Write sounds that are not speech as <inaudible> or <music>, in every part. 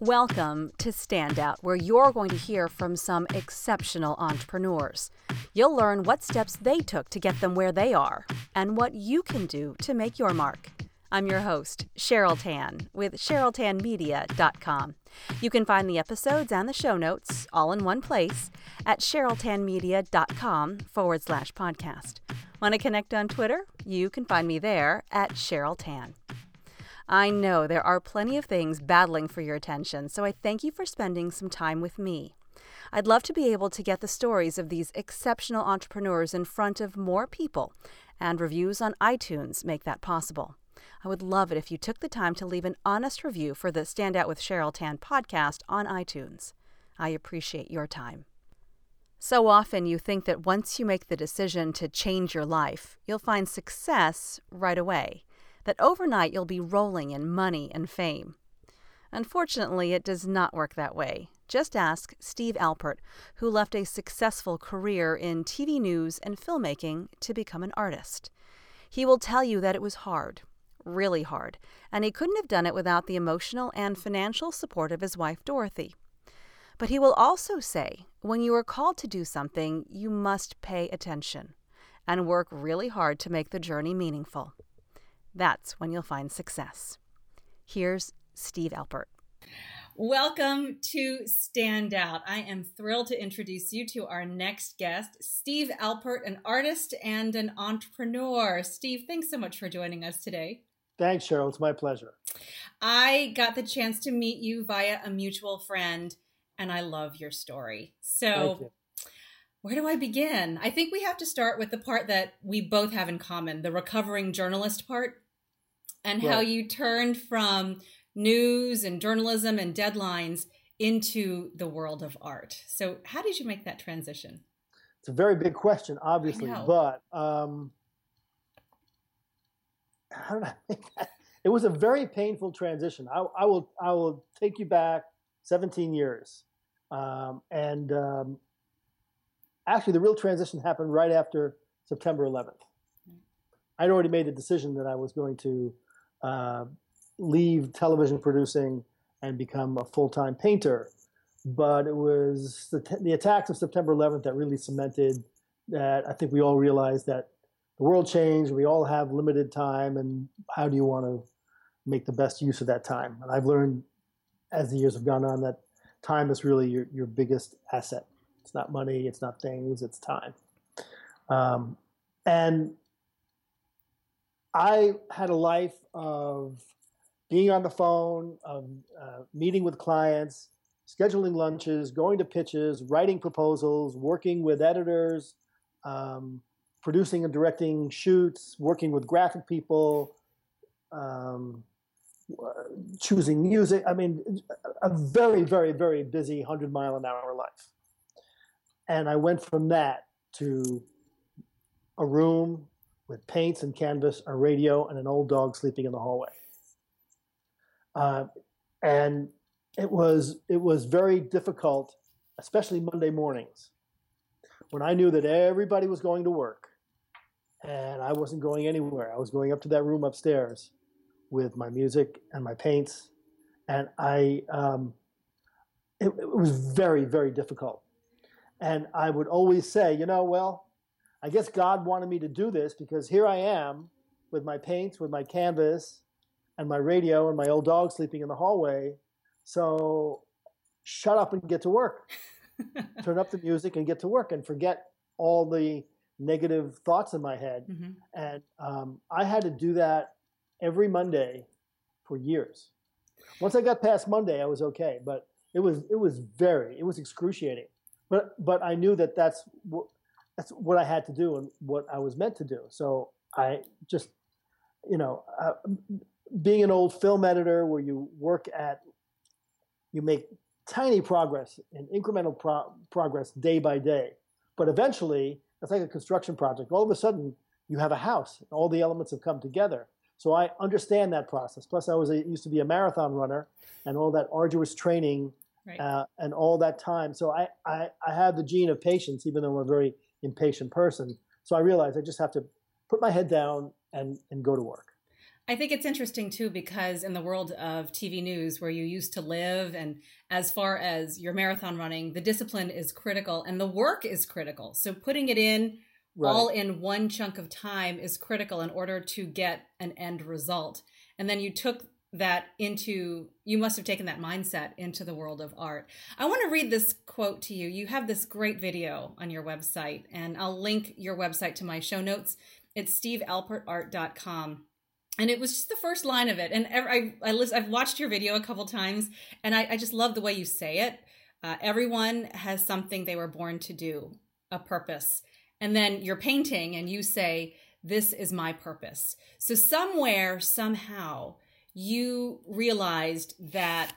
Welcome to Standout, where you're going to hear from some exceptional entrepreneurs. You'll learn what steps they took to get them where they are and what you can do to make your mark. I'm your host, Cheryl Tan, with CherylTanMedia.com. You can find the episodes and the show notes all in one place at CherylTanMedia.com forward slash podcast. Want to connect on Twitter? You can find me there at Cheryl Tan. I know there are plenty of things battling for your attention, so I thank you for spending some time with me. I'd love to be able to get the stories of these exceptional entrepreneurs in front of more people, and reviews on iTunes make that possible. I would love it if you took the time to leave an honest review for the Stand Out with Cheryl Tan podcast on iTunes. I appreciate your time. So often you think that once you make the decision to change your life, you'll find success right away that overnight you'll be rolling in money and fame. Unfortunately, it does not work that way. Just ask Steve Alpert, who left a successful career in TV news and filmmaking to become an artist. He will tell you that it was hard, really hard, and he couldn't have done it without the emotional and financial support of his wife, Dorothy. But he will also say when you are called to do something, you must pay attention and work really hard to make the journey meaningful. That's when you'll find success. Here's Steve Alpert. Welcome to Stand Out. I am thrilled to introduce you to our next guest, Steve Alpert, an artist and an entrepreneur. Steve, thanks so much for joining us today. Thanks, Cheryl. It's my pleasure. I got the chance to meet you via a mutual friend, and I love your story. So, where do I begin? I think we have to start with the part that we both have in common the recovering journalist part and how you turned from news and journalism and deadlines into the world of art. So, how did you make that transition? It's a very big question, obviously, but um, how did I <laughs> make that? It was a very painful transition. I, I will I will take you back 17 years, um, and um, actually, the real transition happened right after September 11th. I'd already made the decision that I was going to uh, leave television producing and become a full time painter. But it was the, t- the attacks of September 11th that really cemented that I think we all realized that the world changed. We all have limited time, and how do you want to make the best use of that time? And I've learned as the years have gone on that time is really your, your biggest asset. It's not money, it's not things, it's time. Um, and I had a life of being on the phone, of uh, meeting with clients, scheduling lunches, going to pitches, writing proposals, working with editors, um, producing and directing shoots, working with graphic people, um, choosing music. I mean, a very, very, very busy 100 mile an hour life. And I went from that to a room with paints and canvas, a radio, and an old dog sleeping in the hallway. Uh, and it was it was very difficult, especially Monday mornings, when I knew that everybody was going to work, and I wasn't going anywhere. I was going up to that room upstairs with my music and my paints, and I um, it, it was very very difficult. And I would always say, you know, well, I guess God wanted me to do this because here I am with my paints, with my canvas, and my radio, and my old dog sleeping in the hallway. So shut up and get to work. <laughs> Turn up the music and get to work and forget all the negative thoughts in my head. Mm-hmm. And um, I had to do that every Monday for years. Once I got past Monday, I was okay, but it was it was very it was excruciating. But but I knew that that's that's what I had to do and what I was meant to do. So I just, you know, uh, being an old film editor where you work at, you make tiny progress and incremental pro- progress day by day. But eventually, it's like a construction project. All of a sudden, you have a house. All the elements have come together. So I understand that process. Plus, I was a, used to be a marathon runner, and all that arduous training right. uh, and all that time. So I, I, I have the gene of patience, even though I'm a very impatient person. So I realized I just have to put my head down and, and go to work. I think it's interesting too because in the world of TV news where you used to live and as far as your marathon running, the discipline is critical and the work is critical. So putting it in right. all in one chunk of time is critical in order to get an end result. And then you took that into you must have taken that mindset into the world of art. I want to read this quote to you. You have this great video on your website and I'll link your website to my show notes. It's stevealpertart.com and it was just the first line of it. And I, I, I've watched your video a couple times, and I, I just love the way you say it. Uh, everyone has something they were born to do, a purpose. And then you're painting, and you say, This is my purpose. So, somewhere, somehow, you realized that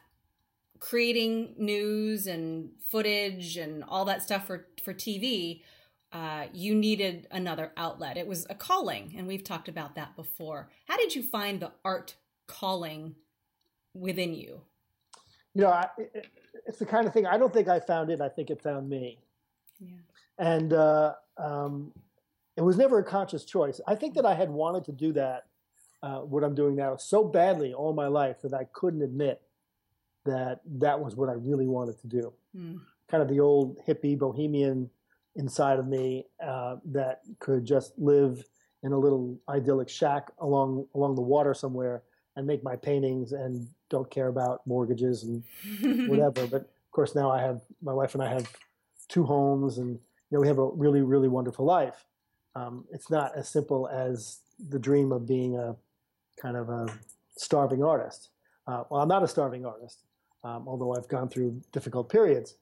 creating news and footage and all that stuff for, for TV uh, you needed another outlet. It was a calling, and we've talked about that before. How did you find the art calling within you? You know, I, it, it's the kind of thing I don't think I found it. I think it found me. Yeah. And uh, um, it was never a conscious choice. I think that I had wanted to do that, uh, what I'm doing now, so badly all my life that I couldn't admit that that was what I really wanted to do. Mm. Kind of the old hippie bohemian inside of me uh, that could just live in a little idyllic shack along along the water somewhere and make my paintings and don't care about mortgages and <laughs> whatever. but of course, now I have my wife and I have two homes, and you know we have a really really wonderful life. Um, it's not as simple as the dream of being a kind of a starving artist. Uh, well, I'm not a starving artist, um, although I've gone through difficult periods.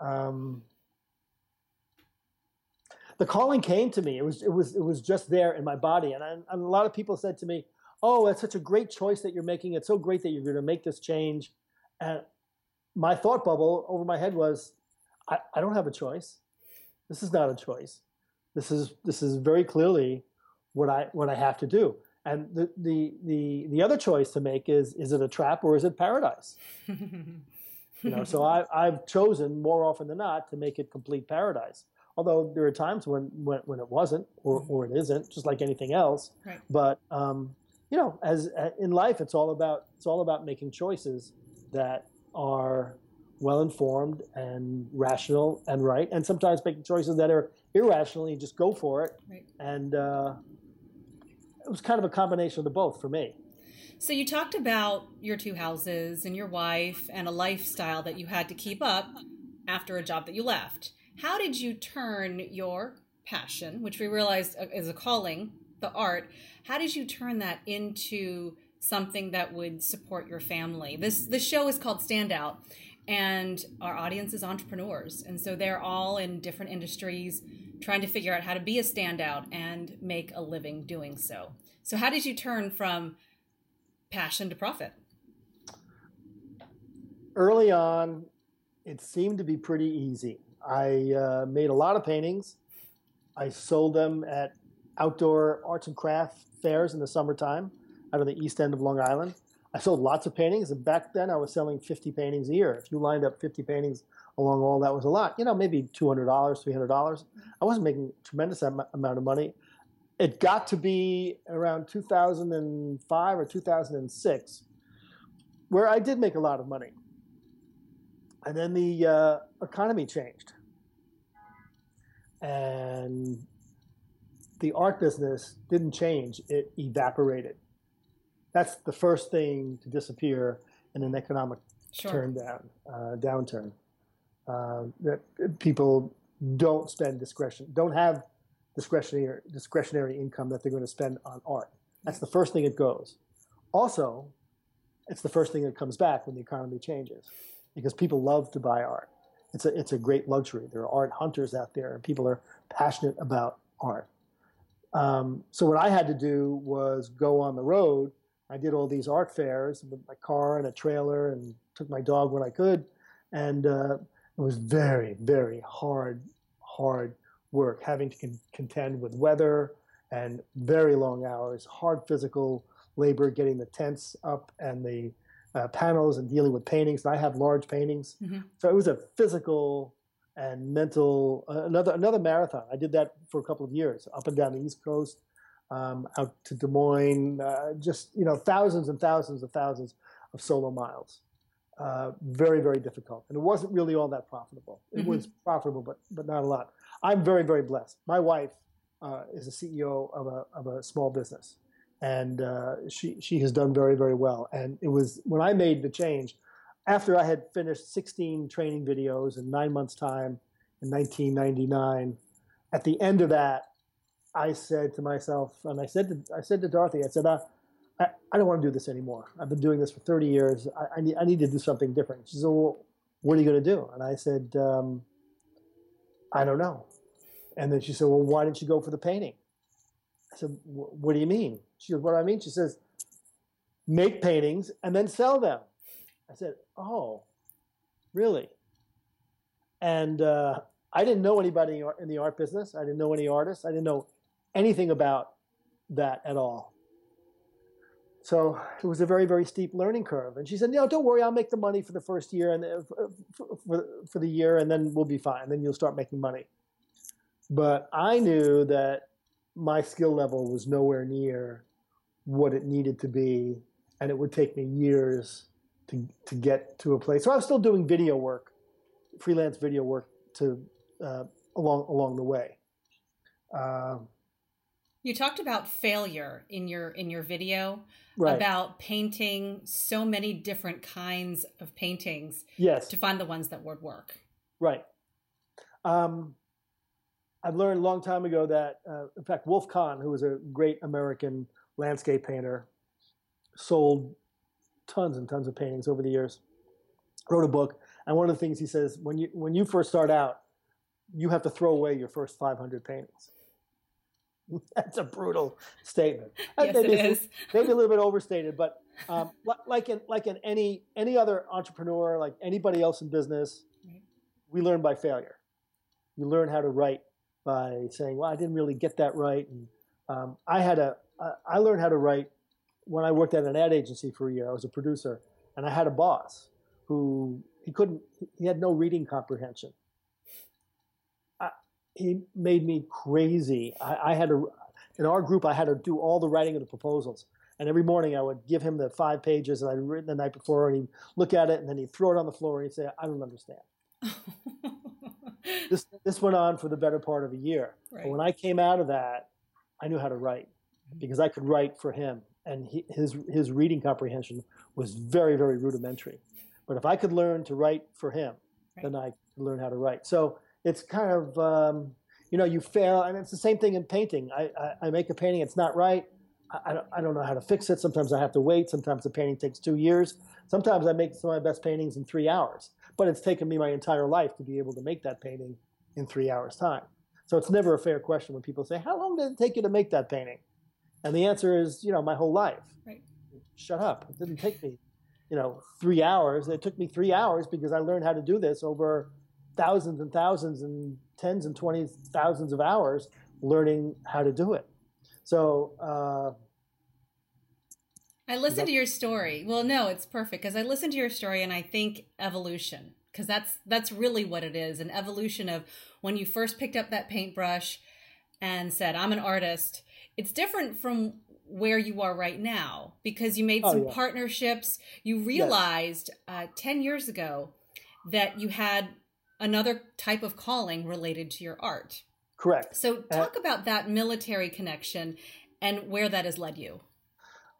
Um, the calling came to me. It was it was it was just there in my body, and, I, and a lot of people said to me, "Oh, it's such a great choice that you're making. It's so great that you're going to make this change." And my thought bubble over my head was, I, I don't have a choice. This is not a choice. This is this is very clearly what I what I have to do. And the the the the other choice to make is is it a trap or is it paradise? <laughs> you know, so I I've chosen more often than not to make it complete paradise. Although there are times when, when, when it wasn't or, or it isn't, just like anything else. Right. But um, you know, as in life, it's all about it's all about making choices that are well informed and rational and right, and sometimes making choices that are irrational. You just go for it, right. and uh, it was kind of a combination of the both for me. So you talked about your two houses and your wife and a lifestyle that you had to keep up after a job that you left. How did you turn your passion, which we realized uh, is a calling, the art, how did you turn that into something that would support your family? This the show is called Standout and our audience is entrepreneurs and so they're all in different industries trying to figure out how to be a standout and make a living doing so. So how did you turn from passion to profit? Early on, it seemed to be pretty easy. I uh, made a lot of paintings. I sold them at outdoor arts and craft fairs in the summertime out of the east end of Long Island. I sold lots of paintings, and back then I was selling 50 paintings a year. If you lined up 50 paintings along all, that was a lot. You know, maybe $200, $300. I wasn't making a tremendous amount of money. It got to be around 2005 or 2006 where I did make a lot of money. And then the uh, economy changed. And the art business didn't change, it evaporated. That's the first thing to disappear in an economic sure. turn down, uh, downturn. Uh, that people don't spend discretion, don't have discretionary discretionary income that they're going to spend on art. That's the first thing it goes. Also, it's the first thing that comes back when the economy changes because people love to buy art. It's a, it's a great luxury. There are art hunters out there, and people are passionate about art. Um, so what I had to do was go on the road. I did all these art fairs with my car and a trailer, and took my dog when I could. And uh, it was very, very hard, hard work, having to con- contend with weather and very long hours, hard physical labor, getting the tents up and the uh, panels and dealing with paintings. And I have large paintings, mm-hmm. so it was a physical and mental uh, another another marathon. I did that for a couple of years, up and down the East Coast, um, out to Des Moines, uh, just you know thousands and thousands and thousands of solo miles. Uh, very very difficult, and it wasn't really all that profitable. It mm-hmm. was profitable, but but not a lot. I'm very very blessed. My wife uh, is a CEO of a of a small business, and uh, she she has done very very well. And it was when I made the change after I had finished 16 training videos in nine months' time in 1999. At the end of that, I said to myself, and I said to I said to Dorothy, I said, uh, I, I don't want to do this anymore. I've been doing this for 30 years. I, I need I need to do something different. She said, Well, what are you going to do? And I said, um, I don't know. And then she said, Well, why didn't you go for the painting? I said, What do you mean? She goes, What do I mean? She says, Make paintings and then sell them. I said, Oh, really? And uh, I didn't know anybody in the art business. I didn't know any artists. I didn't know anything about that at all. So it was a very, very steep learning curve. And she said, "No, don't worry. I'll make the money for the first year and for, for, for the year, and then we'll be fine. Then you'll start making money." But I knew that my skill level was nowhere near what it needed to be, and it would take me years to to get to a place. So I was still doing video work, freelance video work to uh, along along the way. Uh, you talked about failure in your in your video right. about painting so many different kinds of paintings. Yes. To find the ones that would work. Right. Um, I've learned a long time ago that, uh, in fact, Wolf Kahn, who was a great American landscape painter, sold tons and tons of paintings over the years. Wrote a book, and one of the things he says when you when you first start out, you have to throw away your first 500 paintings. <laughs> That's a brutal statement. yes, maybe, it is. maybe a little bit overstated, but um, like in like in any any other entrepreneur, like anybody else in business, we learn by failure. You learn how to write by saying, "Well, I didn't really get that right." And um, I had a I learned how to write when I worked at an ad agency for a year, I was a producer, and I had a boss who he couldn't, he had no reading comprehension. He made me crazy. I, I, had to, in our group, I had to do all the writing of the proposals. And every morning I would give him the five pages that I'd written the night before, and he'd look at it, and then he'd throw it on the floor, and he'd say, I don't understand. <laughs> this, this went on for the better part of a year. Right. But when I came out of that, I knew how to write mm-hmm. because I could write for him and he, his his reading comprehension was very very rudimentary. But if I could learn to write for him, right. then I could learn how to write. So it's kind of um, you know you fail, and it's the same thing in painting. I, I, I make a painting, it's not right. I, I, don't, I don't know how to fix it. Sometimes I have to wait. Sometimes the painting takes two years. Sometimes I make some of my best paintings in three hours. But it's taken me my entire life to be able to make that painting in three hours' time. So it's never a fair question when people say, "How long did it take you to make that painting?" And the answer is, you know, my whole life. Right. Shut up. It didn't take me, you know, three hours. It took me three hours because I learned how to do this over thousands and thousands and tens and twenty thousands of hours learning how to do it. So, uh, I listened to your story. Well, no, it's perfect because I listened to your story and I think evolution because that's that's really what it is an evolution of when you first picked up that paintbrush and said, "I'm an artist." it's different from where you are right now because you made oh, some yeah. partnerships. You realized yes. uh, 10 years ago that you had another type of calling related to your art. Correct. So, talk uh, about that military connection and where that has led you.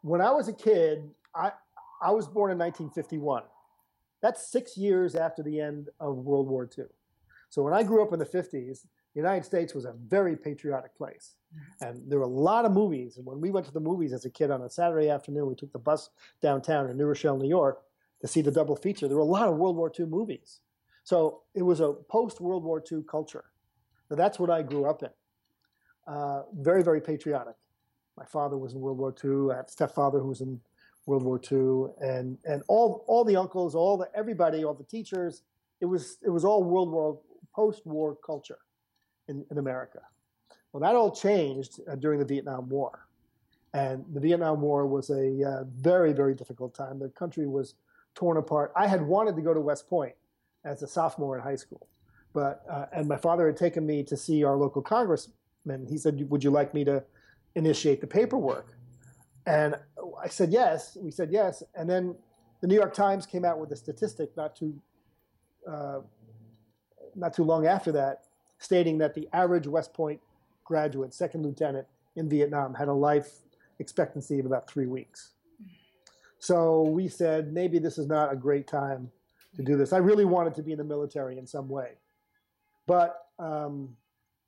When I was a kid, I, I was born in 1951. That's six years after the end of World War II. So, when I grew up in the 50s, the United States was a very patriotic place. And there were a lot of movies. And when we went to the movies as a kid on a Saturday afternoon, we took the bus downtown in New Rochelle, New York to see the double feature. There were a lot of World War II movies. So it was a post World War II culture. So that's what I grew up in. Uh, very, very patriotic. My father was in World War II. I have a stepfather who was in World War II, and and all all the uncles, all the everybody, all the teachers. It was it was all World War post war culture in, in America. Well, that all changed uh, during the Vietnam War. And the Vietnam War was a uh, very, very difficult time. The country was torn apart. I had wanted to go to West Point as a sophomore in high school, but uh, and my father had taken me to see our local congressman. He said, "Would you like me to initiate the paperwork. And I said yes. We said yes. And then the New York Times came out with a statistic not too, uh, not too long after that, stating that the average West Point graduate, second lieutenant in Vietnam, had a life expectancy of about three weeks. So we said maybe this is not a great time to do this. I really wanted to be in the military in some way, but um,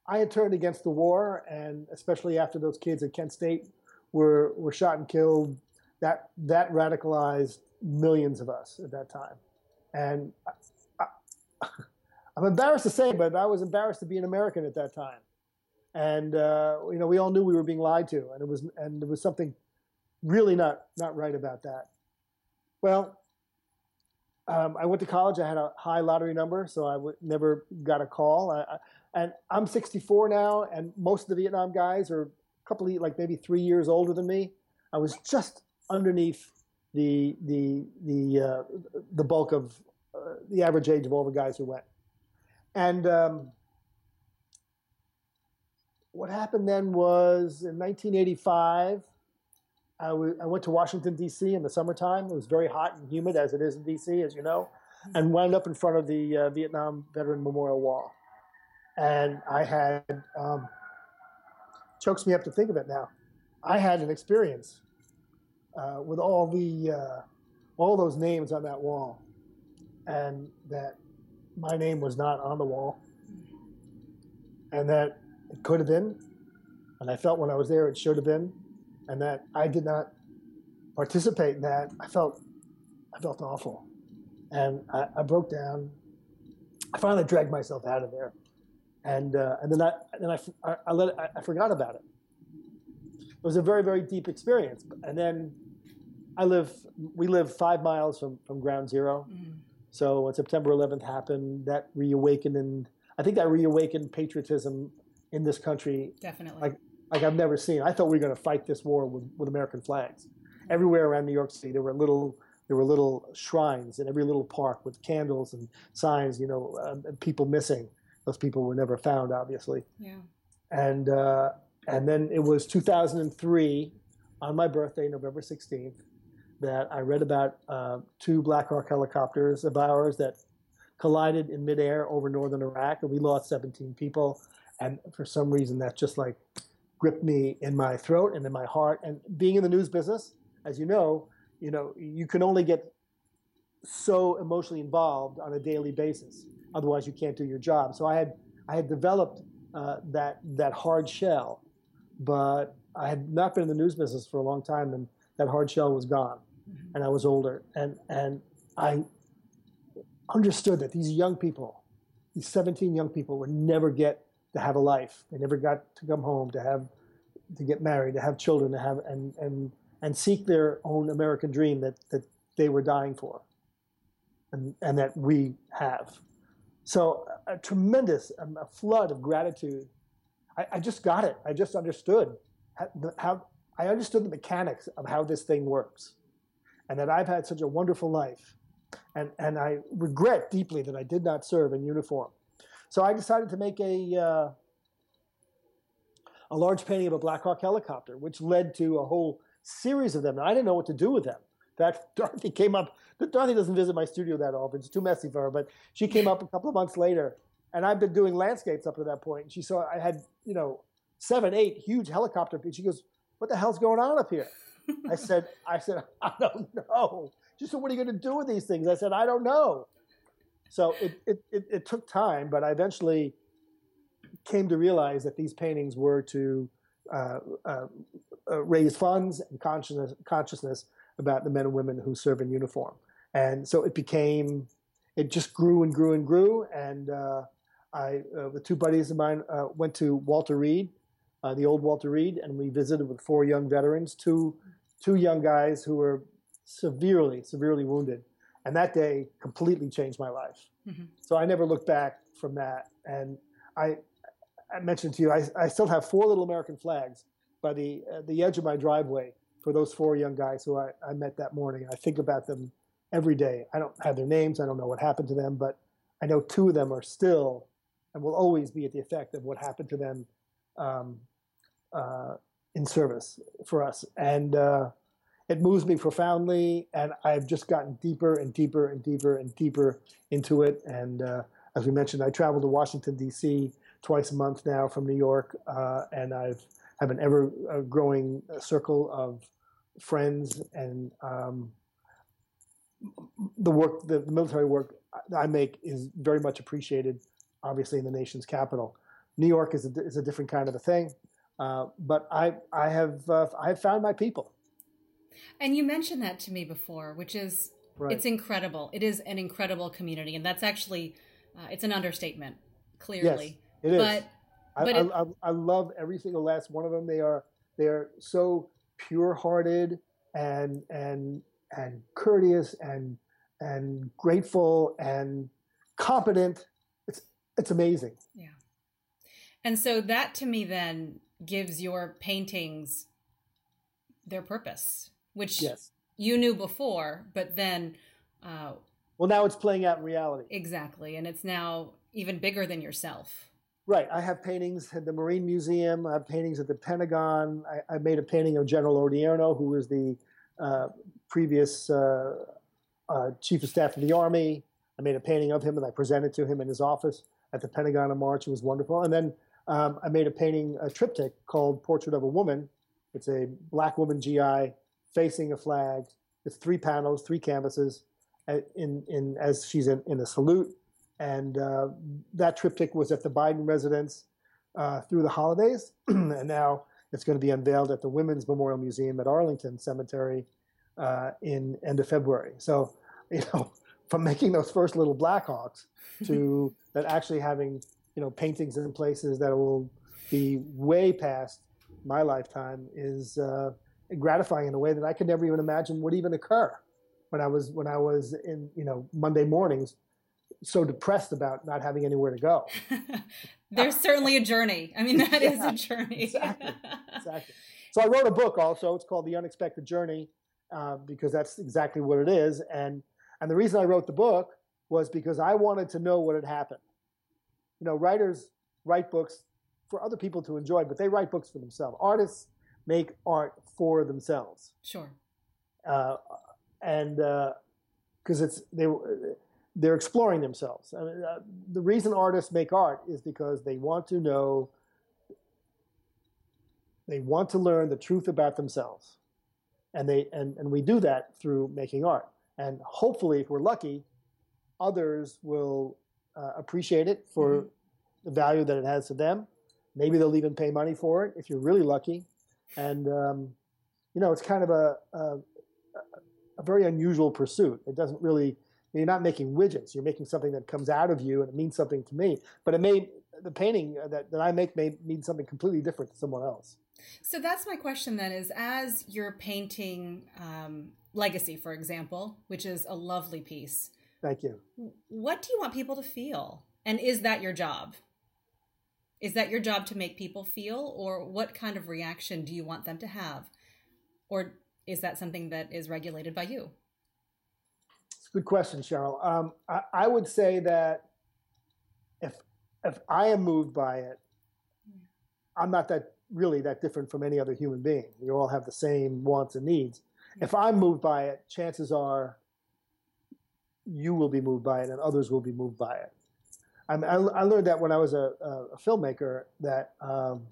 I had turned against the war, and especially after those kids at Kent State were were shot and killed, that that radicalized millions of us at that time. And I, am <laughs> embarrassed to say, but I was embarrassed to be an American at that time. And uh, you know, we all knew we were being lied to, and it was and there was something really not not right about that. Well, um, I went to college. I had a high lottery number, so I w- never got a call. I, I, and I'm 64 now, and most of the Vietnam guys are a couple of like maybe three years older than me. I was just underneath the the the uh, the bulk of uh, the average age of all the guys who went. And um, what happened then was in 1985. I, w- I went to Washington D.C. in the summertime. It was very hot and humid, as it is in D.C., as you know, and wound up in front of the uh, Vietnam Veteran Memorial Wall and I had um, chokes me up to think of it now. I had an experience uh, with all the uh, all those names on that wall, and that my name was not on the wall, and that it could have been, and I felt when I was there it should have been, and that I did not participate in that. I felt I felt awful, and I, I broke down. I finally dragged myself out of there and uh, and then I then I, I, let it, I, forgot about it. It was a very very deep experience, and then I live we live five miles from from Ground 0 mm-hmm. So when September 11th happened, that reawakened I think that reawakened patriotism in this country. Definitely. Like like I've never seen. I thought we were going to fight this war with, with American flags. Everywhere around New York City, there were little there were little shrines in every little park with candles and signs, you know, um, and people missing. Those people were never found, obviously. Yeah. And uh, and then it was 2003, on my birthday, November 16th, that I read about uh, two Black Hawk helicopters of ours that collided in midair over northern Iraq, and we lost 17 people. And for some reason, that just like gripped me in my throat and in my heart. And being in the news business, as you know, you know, you can only get so emotionally involved on a daily basis. Otherwise, you can't do your job. So I had I had developed uh, that that hard shell, but I had not been in the news business for a long time, and that hard shell was gone, mm-hmm. and I was older, and and I understood that these young people, these 17 young people, would never get to have a life. They never got to come home to have to get married, to have children, to have and and and seek their own American dream that that they were dying for, and and that we have. So a tremendous um, a flood of gratitude. I, I, just got it. I just understood how, how I understood the mechanics of how this thing works, and that I've had such a wonderful life, and and I regret deeply that I did not serve in uniform. So I decided to make a uh, a large painting of a Black Hawk helicopter, which led to a whole series of them. And I didn't know what to do with them. That <laughs> Dorothy came up. Dorothy doesn't visit my studio that often. It's too messy for her. But she came up a couple of months later, and I've been doing landscapes up to that point. And she saw I had you know seven, eight huge helicopter. She goes, "What the hell's going on up here?" I said, "I said I don't <laughs> know." She said, "What are you going to do with these things?" I said, "I don't know." So it it, it, it took time, but I eventually came to realize that these paintings were to uh, uh, uh, raise funds and consciousness, consciousness about the men and women who serve in uniform. And so it became, it just grew and grew and grew. And uh, I, uh, with two buddies of mine, uh, went to Walter Reed, the old Walter Reed, and we visited with four young veterans, two, two young guys who were severely, severely wounded. And that day completely changed my life. Mm-hmm. So I never looked back from that. And I, I mentioned to you, I, I still have four little American flags by the, uh, the edge of my driveway for those four young guys who I, I met that morning. I think about them every day. I don't have their names. I don't know what happened to them, but I know two of them are still and will always be at the effect of what happened to them um, uh, in service for us, and uh, it moves me profoundly. And I've just gotten deeper and deeper and deeper and deeper into it. And uh, as we mentioned, I travel to Washington D.C. twice a month now from New York, uh, and I've have an ever uh, growing circle of friends and um, the work, the military work I make is very much appreciated, obviously in the nation's capital. New York is a, is a different kind of a thing, uh, but I I have uh, I have found my people. And you mentioned that to me before, which is right. it's incredible. It is an incredible community, and that's actually uh, it's an understatement. Clearly, yes, it is. But, I, but it, I, I, I love every single last one of them. They are they are so pure-hearted and and and courteous and and grateful and competent. It's it's amazing. Yeah. And so that to me then gives your paintings their purpose, which yes. you knew before, but then uh, well now it's playing out in reality. Exactly. And it's now even bigger than yourself. Right. I have paintings at the Marine Museum. I have paintings at the Pentagon. I, I made a painting of General Odierno, who was the uh, previous uh, uh, chief of staff of the army. I made a painting of him and I presented to him in his office at the Pentagon in March. It was wonderful. And then um, I made a painting, a triptych called Portrait of a Woman. It's a black woman GI facing a flag. It's three panels, three canvases, uh, in, in as she's in, in a salute. And uh, that triptych was at the Biden residence uh, through the holidays, <clears throat> and now it's going to be unveiled at the Women's Memorial Museum at Arlington Cemetery uh, in end of February. So, you know, <laughs> from making those first little Blackhawks to <laughs> that actually having you know paintings in places that will be way past my lifetime is uh, gratifying in a way that I could never even imagine would even occur when I was when I was in you know Monday mornings so depressed about not having anywhere to go. <laughs> There's certainly a journey. I mean, that yeah, is a journey. exactly. <laughs> Exactly. So I wrote a book also. It's called The Unexpected Journey uh, because that's exactly what it is. And and the reason I wrote the book was because I wanted to know what had happened. You know, writers write books for other people to enjoy, but they write books for themselves. Artists make art for themselves. Sure. Uh, and because uh, it's they they're exploring themselves. I mean, uh, the reason artists make art is because they want to know, they want to learn the truth about themselves and they and, and we do that through making art and hopefully if we're lucky others will uh, appreciate it for mm-hmm. the value that it has to them maybe they'll even pay money for it if you're really lucky and um, you know it's kind of a, a, a very unusual pursuit it doesn't really you're not making widgets you're making something that comes out of you and it means something to me but it may the painting that, that i make may mean something completely different to someone else so that's my question then is as you're painting um, Legacy, for example, which is a lovely piece. Thank you. What do you want people to feel? And is that your job? Is that your job to make people feel, or what kind of reaction do you want them to have? Or is that something that is regulated by you? It's a good question, Cheryl. Um, I, I would say that if if I am moved by it, I'm not that really that different from any other human being. We all have the same wants and needs. If I'm moved by it, chances are you will be moved by it and others will be moved by it. I, I learned that when I was a, a filmmaker that um,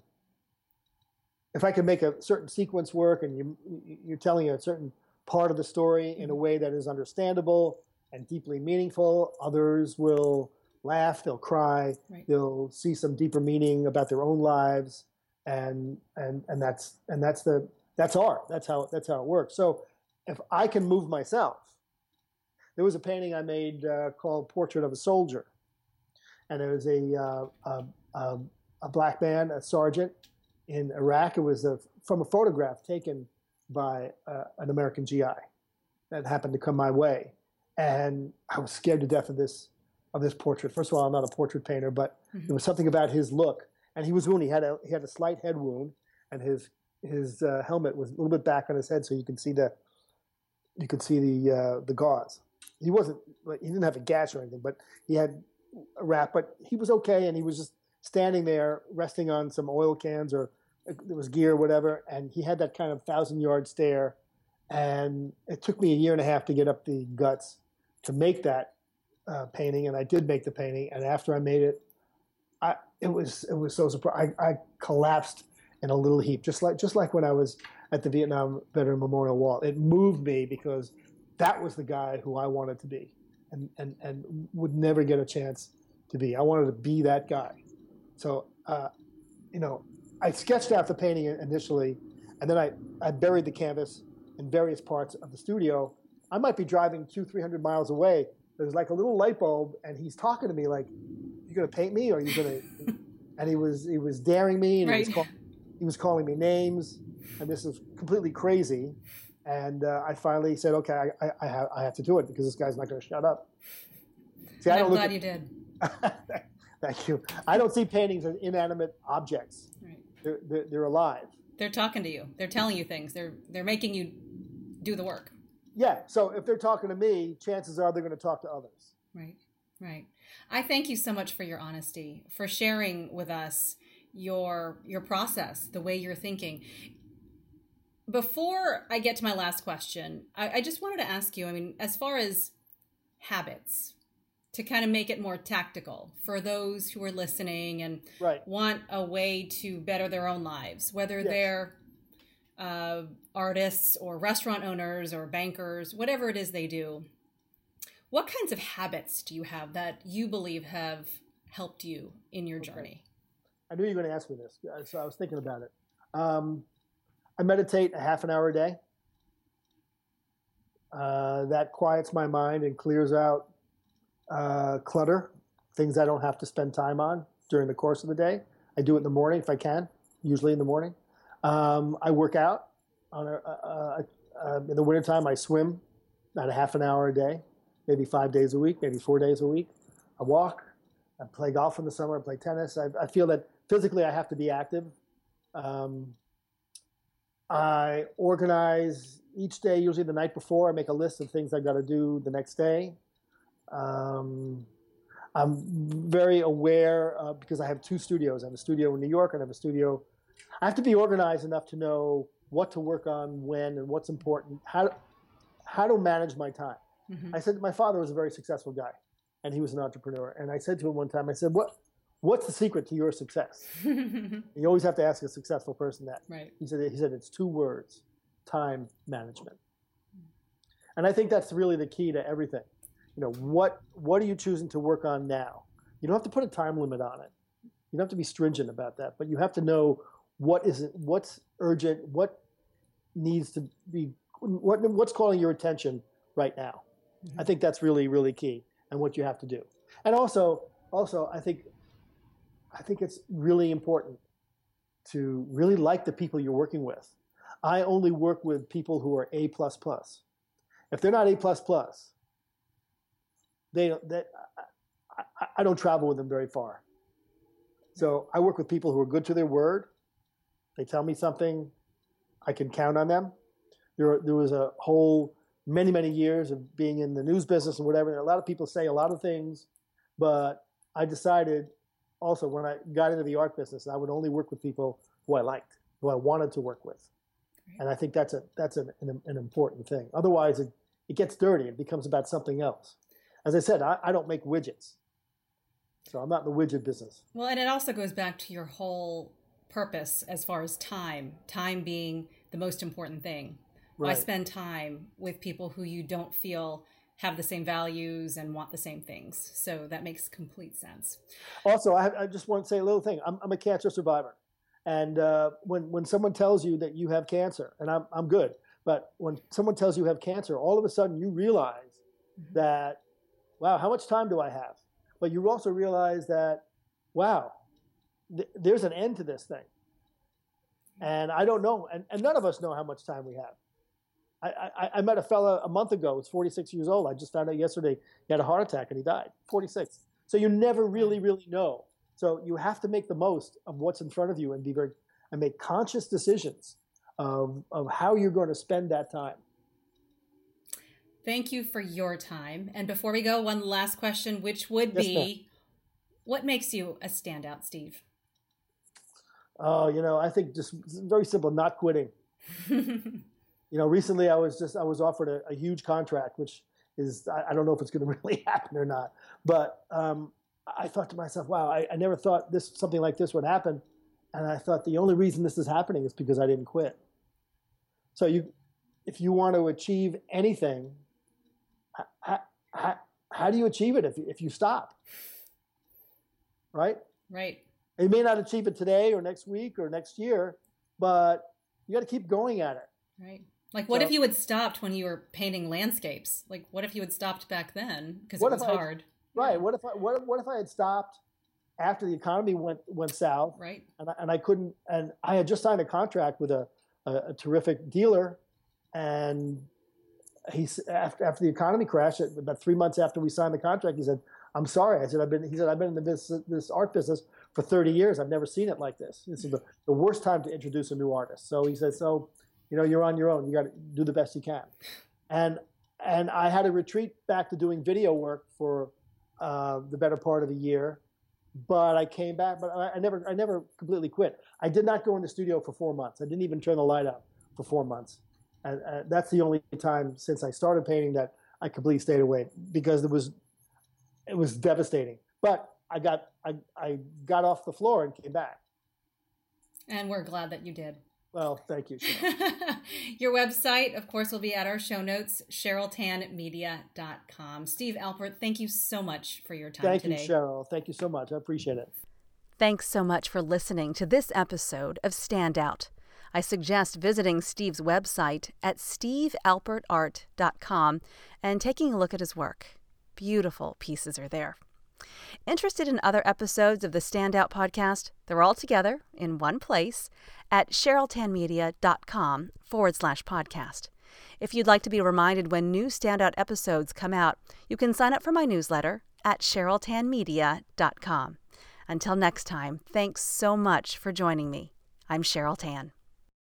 if I can make a certain sequence work and you, you're telling a certain part of the story in a way that is understandable and deeply meaningful, others will laugh, they'll cry, right. they'll see some deeper meaning about their own lives and and and that's and that's the that's art. That's how that's how it works. So if I can move myself, there was a painting I made uh, called "Portrait of a Soldier," and it was a, uh, a, a black man, a sergeant in Iraq. It was a, from a photograph taken by uh, an American GI that happened to come my way, and I was scared to death of this of this portrait. First of all, I'm not a portrait painter, but mm-hmm. there was something about his look and he was wounded. He had a he had a slight head wound, and his his uh, helmet was a little bit back on his head, so you can see the you could see the uh, the gauze. He wasn't he didn't have a gash or anything, but he had wrap. But he was okay, and he was just standing there resting on some oil cans or there was gear, or whatever, and he had that kind of thousand yard stare. And it took me a year and a half to get up the guts to make that uh, painting, and I did make the painting. And after I made it, I it was it was so surprised. I, I collapsed in a little heap, just like just like when I was at the Vietnam Veteran Memorial Wall. It moved me because that was the guy who I wanted to be, and and and would never get a chance to be. I wanted to be that guy. So, uh, you know, I sketched out the painting initially, and then I, I buried the canvas in various parts of the studio. I might be driving two, three hundred miles away. There's like a little light bulb, and he's talking to me like, "You gonna paint me, or are you gonna?" <laughs> and he was he was daring me, and right. he, was call, he was calling me names, and this is completely crazy. And uh, I finally said, "Okay, I, I, I, have, I have to do it because this guy's not going to shut up." See, I'm glad at, you did. <laughs> Thank you. I don't see paintings as inanimate objects. Right. They're, they're, they're alive. They're talking to you. They're telling you things. They're they're making you do the work. Yeah. So if they're talking to me, chances are they're going to talk to others. Right. Right. I thank you so much for your honesty, for sharing with us your your process, the way you're thinking. Before I get to my last question, I, I just wanted to ask you. I mean, as far as habits, to kind of make it more tactical for those who are listening and right. want a way to better their own lives, whether yes. they're uh, artists or restaurant owners or bankers, whatever it is they do. What kinds of habits do you have that you believe have helped you in your okay. journey? I knew you were going to ask me this, so I was thinking about it. Um, I meditate a half an hour a day. Uh, that quiets my mind and clears out uh, clutter, things I don't have to spend time on during the course of the day. I do it in the morning if I can, usually in the morning. Um, I work out on a, a, in the wintertime. I swim about a half an hour a day, maybe five days a week, maybe four days a week. I walk. I play golf in the summer. I play tennis. I, I feel that physically I have to be active. Um, I organize each day, usually the night before. I make a list of things I've got to do the next day. Um, I'm very aware uh, because I have two studios. I have a studio in New York and I have a studio. I have to be organized enough to know what to work on when and what's important, how, how to manage my time. Mm-hmm. I said my father was a very successful guy and he was an entrepreneur. And I said to him one time, I said, what, what's the secret to your success? <laughs> you always have to ask a successful person that. Right. He said, he said, it's two words, time management. And I think that's really the key to everything you know, what what are you choosing to work on now? You don't have to put a time limit on it. You don't have to be stringent about that, but you have to know what is it, what's urgent, what needs to be, what what's calling your attention right now. Mm-hmm. I think that's really really key, and what you have to do. And also, also, I think, I think it's really important to really like the people you're working with. I only work with people who are A. If they're not A they that I, I don't travel with them very far. So I work with people who are good to their word. They tell me something, I can count on them. There, there was a whole many, many years of being in the news business and whatever. And a lot of people say a lot of things, but I decided also when I got into the art business, I would only work with people who I liked, who I wanted to work with. And I think that's a that's an, an, an important thing. Otherwise, it, it gets dirty. It becomes about something else as I said, I, I don't make widgets. So I'm not in the widget business. Well, and it also goes back to your whole purpose as far as time, time being the most important thing. Right. Why spend time with people who you don't feel have the same values and want the same things? So that makes complete sense. Also, I, I just want to say a little thing. I'm, I'm a cancer survivor. And uh, when, when someone tells you that you have cancer, and I'm, I'm good, but when someone tells you you have cancer, all of a sudden you realize mm-hmm. that wow, how much time do I have? But you also realize that, wow, th- there's an end to this thing. And I don't know, and, and none of us know how much time we have. I, I, I met a fella a month ago, he's 46 years old. I just found out yesterday he had a heart attack and he died, 46. So you never really, really know. So you have to make the most of what's in front of you and be very, and make conscious decisions of, of how you're going to spend that time. Thank you for your time. And before we go, one last question, which would yes, be what makes you a standout, Steve? Oh, you know, I think just very simple, not quitting. <laughs> you know, recently I was just I was offered a, a huge contract, which is I, I, don't know if it's going <laughs> to really happen or not. But um, I thought to myself, wow, I, I never thought this something like this would happen, and I thought the only reason this is happening is because I didn't quit. So you, if you want to achieve anything, how, how, how do you achieve it if if you stop? Right. Right. You may not achieve it today or next week or next year, but you got to keep going at it. Right. Like, what so, if you had stopped when you were painting landscapes? Like, what if you had stopped back then because it was hard? Right. What if I, what, what if I had stopped after the economy went went south? Right. And I, and I couldn't. And I had just signed a contract with a, a, a terrific dealer, and he after after the economy crashed, about three months after we signed the contract, he said, "I'm sorry." I said, "I've been." He said, "I've been in the business, this art business for 30 years. I've never seen it like this. This is the, the worst time to introduce a new artist." So he said, "So, you know, you're on your own. You got to do the best you can." And and I had to retreat back to doing video work for uh, the better part of a year. But I came back, but I, I, never, I never completely quit. I did not go in the studio for four months. I didn't even turn the light out for four months, and uh, that's the only time since I started painting that I completely stayed away because it was, it was devastating. But I got, I, I got off the floor and came back. And we're glad that you did. Well, thank you. <laughs> Your website, of course, will be at our show notes, CherylTanMedia.com. Steve Alpert, thank you so much for your time thank today. Thank you, Cheryl. Thank you so much. I appreciate it. Thanks so much for listening to this episode of Standout. I suggest visiting Steve's website at stevealpertart.com and taking a look at his work. Beautiful pieces are there. Interested in other episodes of the Standout podcast? They're all together in one place at CherylTanMedia.com forward slash podcast. If you'd like to be reminded when new Standout episodes come out, you can sign up for my newsletter at CherylTanMedia.com. Until next time, thanks so much for joining me. I'm Cheryl Tan.